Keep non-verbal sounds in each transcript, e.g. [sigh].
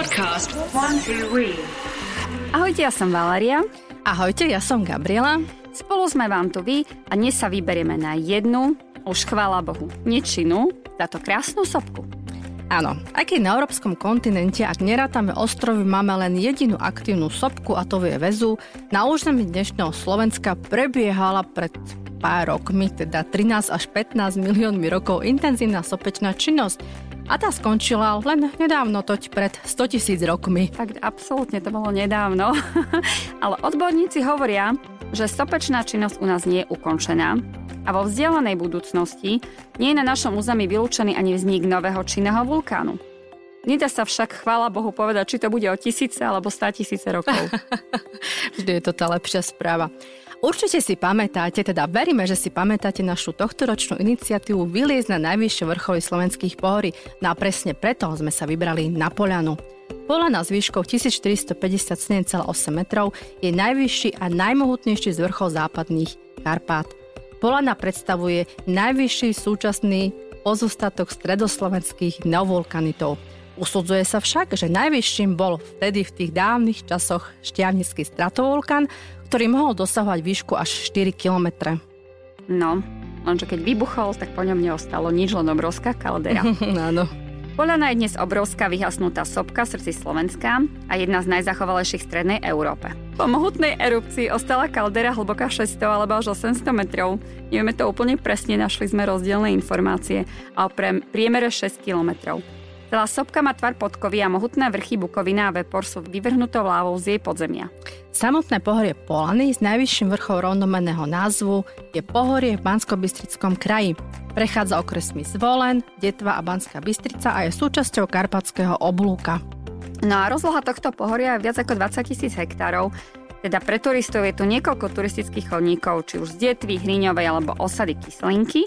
Podcast One Two We. Ahojte, ja som Valeria. Ahojte, ja som Gabriela. Spolu sme vám tu vy a dnes sa vyberieme na jednu, už chvála Bohu, nečinu, táto krásnu sopku. Áno, aj keď na európskom kontinente, ak nerátame ostrovy, máme len jedinú aktívnu sopku a to je väzu, na území dnešného Slovenska prebiehala pred pár rokmi, teda 13 až 15 miliónmi rokov intenzívna sopečná činnosť, a tá skončila len nedávno, toť pred 100 tisíc rokmi. Tak absolútne to bolo nedávno. [laughs] Ale odborníci hovoria, že sopečná činnosť u nás nie je ukončená a vo vzdialenej budúcnosti nie je na našom území vylúčený ani vznik nového činného vulkánu. Nedá sa však, chvála Bohu, povedať, či to bude o tisíce alebo stá tisíce rokov. [laughs] Vždy je to tá lepšia správa. Určite si pamätáte, teda veríme, že si pamätáte našu tohtoročnú iniciatívu Vyliezť na najvyššie vrcholy slovenských pohorí. No a presne preto sme sa vybrali na Polianu. Polana s výškou 1457,8 metrov je najvyšší a najmohutnejší z vrchol západných Karpát. Polana predstavuje najvyšší súčasný pozostatok stredoslovenských neovulkanitov. Usudzuje sa však, že najvyšším bol vtedy v tých dávnych časoch šťavnický stratovulkán, ktorý mohol dosahovať výšku až 4 km. No, lenže keď vybuchol, tak po ňom neostalo nič, len obrovská kaldera. [laughs] Áno. Polana je dnes obrovská vyhasnutá sopka v srdci Slovenska a jedna z najzachovalejších v strednej Európe. Po mohutnej erupcii ostala kaldera hlboká 600 alebo až 800 metrov. Nevieme to úplne presne, našli sme rozdielne informácie a o priemere 6 kilometrov. Celá sopka má tvar podkovy a mohutné vrchy Bukovina a Vepor sú vyvrhnutou lávou z jej podzemia. Samotné pohorie Polany s najvyšším vrchom rovnomenného názvu je pohorie v bansko kraji. Prechádza okresmi Zvolen, Detva a Banská Bystrica a je súčasťou karpatského oblúka. No a rozloha tohto pohoria je viac ako 20 tisíc hektárov, teda pre turistov je tu niekoľko turistických chodníkov, či už z Detvy, Hriňovej alebo osady Kyslinky,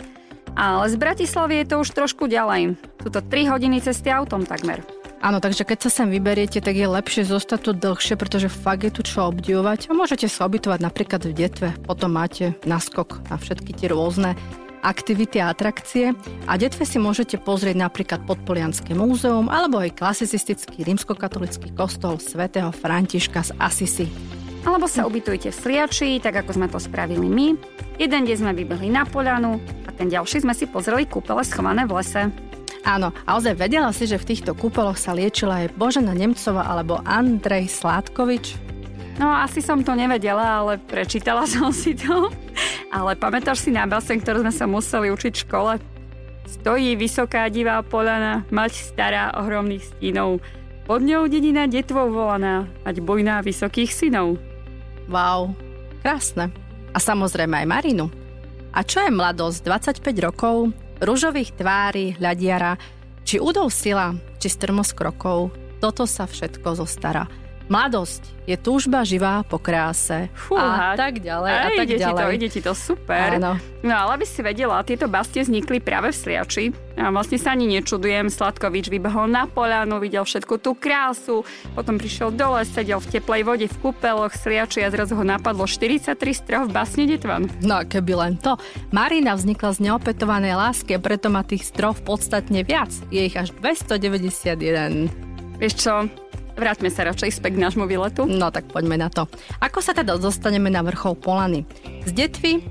ale z Bratislavy je to už trošku ďalej. Sú to 3 hodiny cesty autom takmer. Áno, takže keď sa sem vyberiete, tak je lepšie zostať tu dlhšie, pretože fakt je tu čo obdivovať a môžete sa obytovať napríklad v detve, potom máte naskok na všetky tie rôzne aktivity a atrakcie a detve si môžete pozrieť napríklad Podpolianské múzeum alebo aj klasicistický rímskokatolický kostol svätého Františka z Asisi. Alebo sa ubytujte v Sliači, tak ako sme to spravili my. Jeden deň sme vybehli na Polianu a ten ďalší sme si pozreli kúpele schované v lese. Áno, a ozaj vedela si, že v týchto kúpeloch sa liečila aj Božena Nemcova alebo Andrej Sládkovič? No, asi som to nevedela, ale prečítala [laughs] som si to. Ale pamätáš si na basen, ktorú sme sa museli učiť v škole? Stojí vysoká divá polana, mať stará ohromných stínov. Pod ňou dedina detvou volaná, mať bojná vysokých synov. Wow, krásne. A samozrejme aj Marinu. A čo je mladosť 25 rokov, rúžových tvári, hľadiara, či údov sila, či strmosť krokov, toto sa všetko zostara. Mladosť je túžba živá po kráse. Fúha, a tak ďalej. Aj, a tak ide ďalej. Ti to, ide ti to super. Áno. No ale aby si vedela, tieto bastie vznikli práve v Sliači. A vlastne sa ani nečudujem, Sladkovič vybehol na poľanu, videl všetku tú krásu, potom prišiel dole, sedel v teplej vode v kúpeloch Sliači a zrazu ho napadlo 43 strov v basne Detvan. No keby len to. Marina vznikla z neopetovanej lásky, preto má tých strov podstatne viac. Je ich až 291. Vieš čo, Vráťme sa radšej späť k nášmu výletu. No tak poďme na to. Ako sa teda dostaneme na vrchol Polany? Z Detvy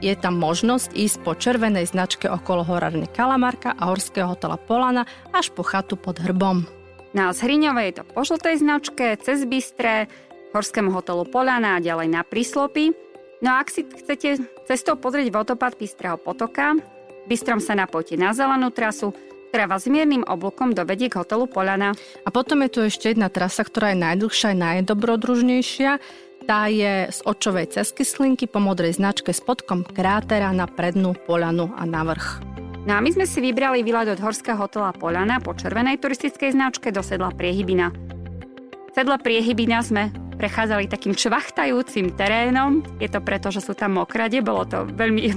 je tam možnosť ísť po červenej značke okolo horárne Kalamarka a horského hotela Polana až po chatu pod hrbom. Na Zhriňovej je to po žltej značke, cez Bystré, horskému hotelu Polana a ďalej na Príslopy. No a ak si chcete cestou pozrieť vodopad Bystrého potoka, Bystrom sa napojte na zelenú trasu, ktorá vás miernym oblúkom dovedie k hotelu Polana. A potom je tu ešte jedna trasa, ktorá je najdlhšia a najdobrodružnejšia. Tá je z očovej cez Kyslinky po modrej značke s podkom krátera na prednú Polanu a na vrch. No a my sme si vybrali výlet od horského hotela Polana po červenej turistickej značke do sedla Priehybina. Sedla Priehybina sme prechádzali takým čvachtajúcim terénom. Je to preto, že sú tam mokrade, bolo to veľmi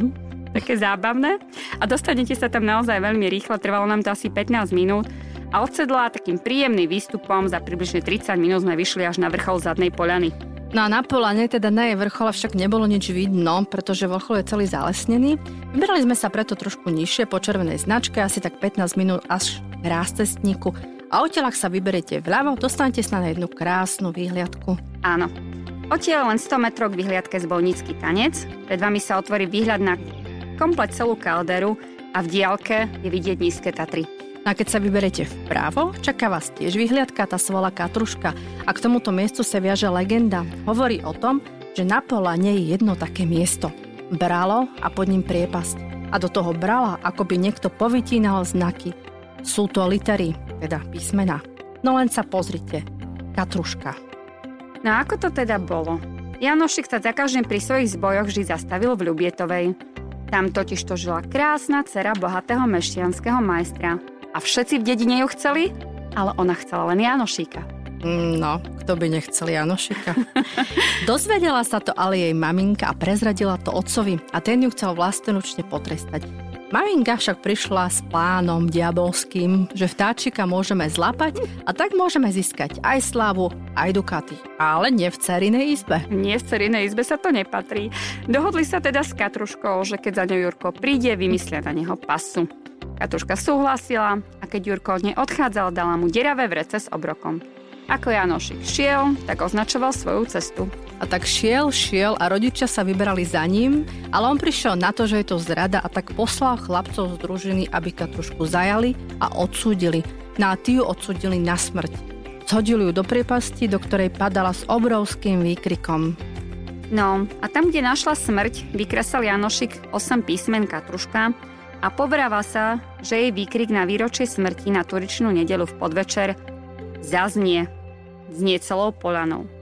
také zábavné a dostanete sa tam naozaj veľmi rýchlo, trvalo nám to asi 15 minút a odsedla takým príjemným výstupom za približne 30 minút sme vyšli až na vrchol zadnej poľany. No a na polane, teda na jej vrchole však nebolo nič vidno, pretože vrchol je celý zalesnený. Vybrali sme sa preto trošku nižšie po červenej značke, asi tak 15 minút až k rástestníku a odtiaľ, sa vyberiete vľavo, dostanete sa na jednu krásnu výhliadku. Áno. Odtiaľ len 100 metrov k vyhliadke zbojnícky tanec. Pred vami sa otvorí výhľad na komplet celú kalderu a v diálke je vidieť nízke Tatry. A keď sa vyberete vpravo, čaká vás tiež vyhliadka, tá sa volá Katruška. A k tomuto miestu sa viaže legenda. Hovorí o tom, že na nie je jedno také miesto. Bralo a pod ním priepasť. A do toho brala, ako by niekto povytínal znaky. Sú to litery, teda písmena. No len sa pozrite. Katruška. No ako to teda bolo? Janošik sa za každým pri svojich zbojoch vždy zastavil v Ľubietovej. Tam totiž to žila krásna dcera bohatého meštianského majstra. A všetci v dedine ju chceli, ale ona chcela len Janošika. No, kto by nechcel Janošika? [laughs] Dozvedela sa to ale jej maminka a prezradila to otcovi a ten ju chcel vlastnoručne potrestať. Maminka však prišla s plánom diabolským, že vtáčika môžeme zlapať a tak môžeme získať aj slávu, aj dukaty. Ale nie v cerinej izbe. Nie v cerinej izbe sa to nepatrí. Dohodli sa teda s Katruškou, že keď za ňou Jurko príde, vymyslia na neho pasu. Katruška súhlasila a keď Jurko od nej odchádzal, dala mu deravé vrece s obrokom. Ako Janošik šiel, tak označoval svoju cestu. A tak šiel, šiel a rodičia sa vyberali za ním, ale on prišiel na to, že je to zrada a tak poslal chlapcov z družiny, aby Katrušku zajali a odsúdili. No a tí ju odsúdili na smrť. Zhodili ju do priepasti, do ktorej padala s obrovským výkrikom. No a tam, kde našla smrť, vykresal Janošik 8 písmen Katruška a povráva sa, že jej výkrik na výročie smrti na turičnú nedelu v podvečer zaznie znie celou polanou.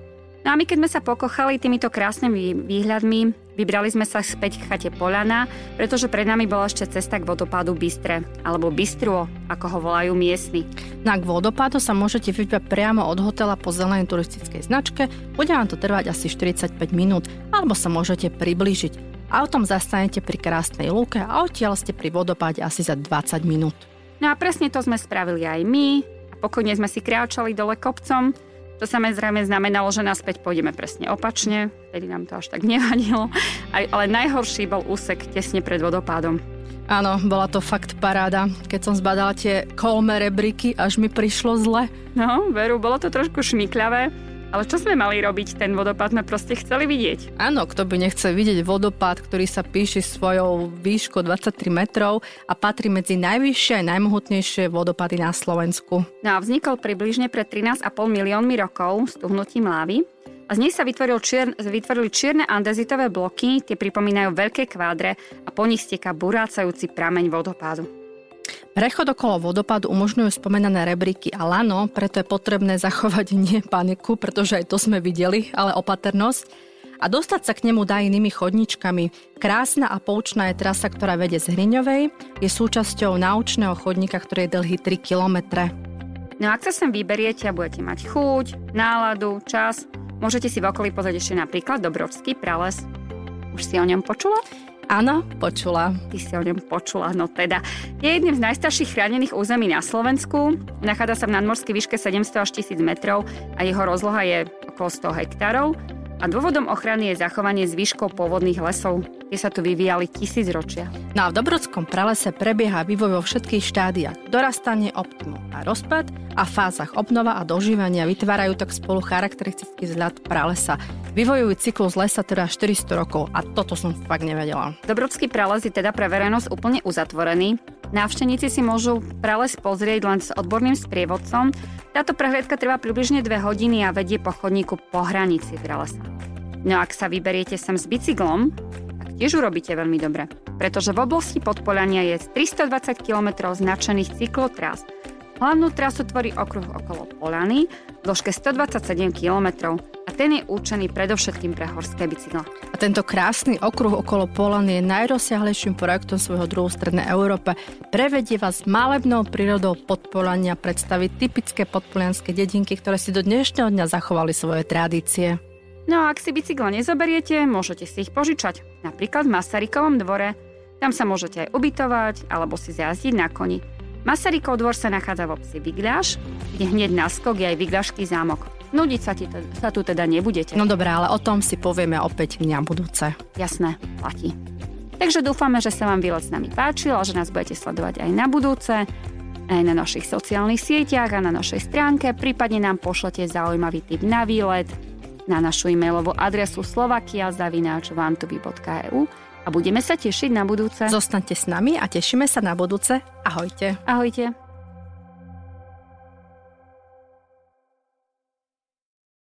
No a my keď sme sa pokochali týmito krásnymi výhľadmi, vybrali sme sa späť k chate Polana, pretože pred nami bola ešte cesta k vodopádu Bystre, alebo Bystruo, ako ho volajú miestni. Na k vodopádu sa môžete vybrať priamo od hotela po zelenej turistickej značke, bude vám to trvať asi 45 minút, alebo sa môžete priblížiť. Autom zastanete pri krásnej lúke a odtiaľ ste pri vodopáde asi za 20 minút. No a presne to sme spravili aj my. Pokojne sme si kráčali dole kopcom to samozrejme znamenalo, že naspäť pôjdeme presne opačne, vtedy nám to až tak nevadilo, ale najhorší bol úsek tesne pred vodopádom. Áno, bola to fakt paráda. Keď som zbadala tie kolme rebriky, až mi prišlo zle. No, veru, bolo to trošku šmykľavé, ale čo sme mali robiť? Ten vodopád sme proste chceli vidieť. Áno, kto by nechcel vidieť vodopád, ktorý sa píši svojou výškou 23 metrov a patrí medzi najvyššie a najmohutnejšie vodopady na Slovensku. No a vznikol približne pred 13,5 miliónmi rokov s tuhnutím lávy. A z nej sa vytvoril čier, vytvorili čierne andezitové bloky, tie pripomínajú veľké kvádre a po nich steká burácajúci prameň vodopádu. Prechod okolo vodopadu umožňujú spomenané rebríky a lano, preto je potrebné zachovať [laughs] nie paniku, pretože aj to sme videli, ale opatrnosť a dostať sa k nemu dá inými chodničkami. Krásna a poučná je trasa, ktorá vedie z Hriňovej, je súčasťou naučného chodníka, ktorý je dlhý 3 km. No ak sa sem vyberiete a budete mať chuť, náladu, čas, môžete si v okolí pozrieť ešte napríklad Dobrovský prales. Už si o ňom počula? Áno, počula. Ty si o ňom počula, no teda. Je jedným z najstarších chránených území na Slovensku. Nachádza sa v nadmorskej výške 700 až 1000 metrov a jeho rozloha je okolo 100 hektárov. A dôvodom ochrany je zachovanie zvyškov pôvodných lesov, kde sa tu vyvíjali tisíc ročia. No a v Dobrodskom pralese prebieha vývoj vo všetkých štádiách. Dorastanie, optimum a rozpad a fázach obnova a dožívania vytvárajú tak spolu charakteristický vzhľad pralesa. Vývojový cyklus lesa trvá 400 rokov a toto som fakt nevedela. Dobrodský prales je teda pre verejnosť úplne uzatvorený. Návštevníci si môžu prales pozrieť len s odborným sprievodcom. Táto prehliadka trvá približne 2 hodiny a vedie po chodníku po hranici pralesa. No ak sa vyberiete sem s bicyklom, tak tiež urobíte veľmi dobre, pretože v oblasti Podpolania je 320 km značených cyklotrás. Hlavnú trasu tvorí okruh okolo Polany, dĺžke 127 km a ten je určený predovšetkým pre horské bicykle. A tento krásny okruh okolo Polany je najrozsiahlejším projektom svojho druhu v Strednej Európe. Prevedie vás malebnou prírodou Podpolania predstaviť typické podpolianské dedinky, ktoré si do dnešného dňa zachovali svoje tradície. No a ak si bicykle nezoberiete, môžete si ich požičať. Napríklad v Masarykovom dvore. Tam sa môžete aj ubytovať alebo si zjazdiť na koni. Masarykov dvor sa nachádza v obci Vigľaš, kde hneď na skok je aj Vigľašský zámok. Nudiť sa, ti t- sa tu teda nebudete. No dobré, ale o tom si povieme opäť dňa budúce. Jasné, platí. Takže dúfame, že sa vám výlet s nami páčil a že nás budete sledovať aj na budúce. aj na našich sociálnych sieťach a na našej stránke, prípadne nám pošlete zaujímavý tip na výlet na našu e-mailovú adresu slovakia.eu a budeme sa tešiť na budúce. Zostaňte s nami a tešíme sa na budúce. Ahojte. Ahojte.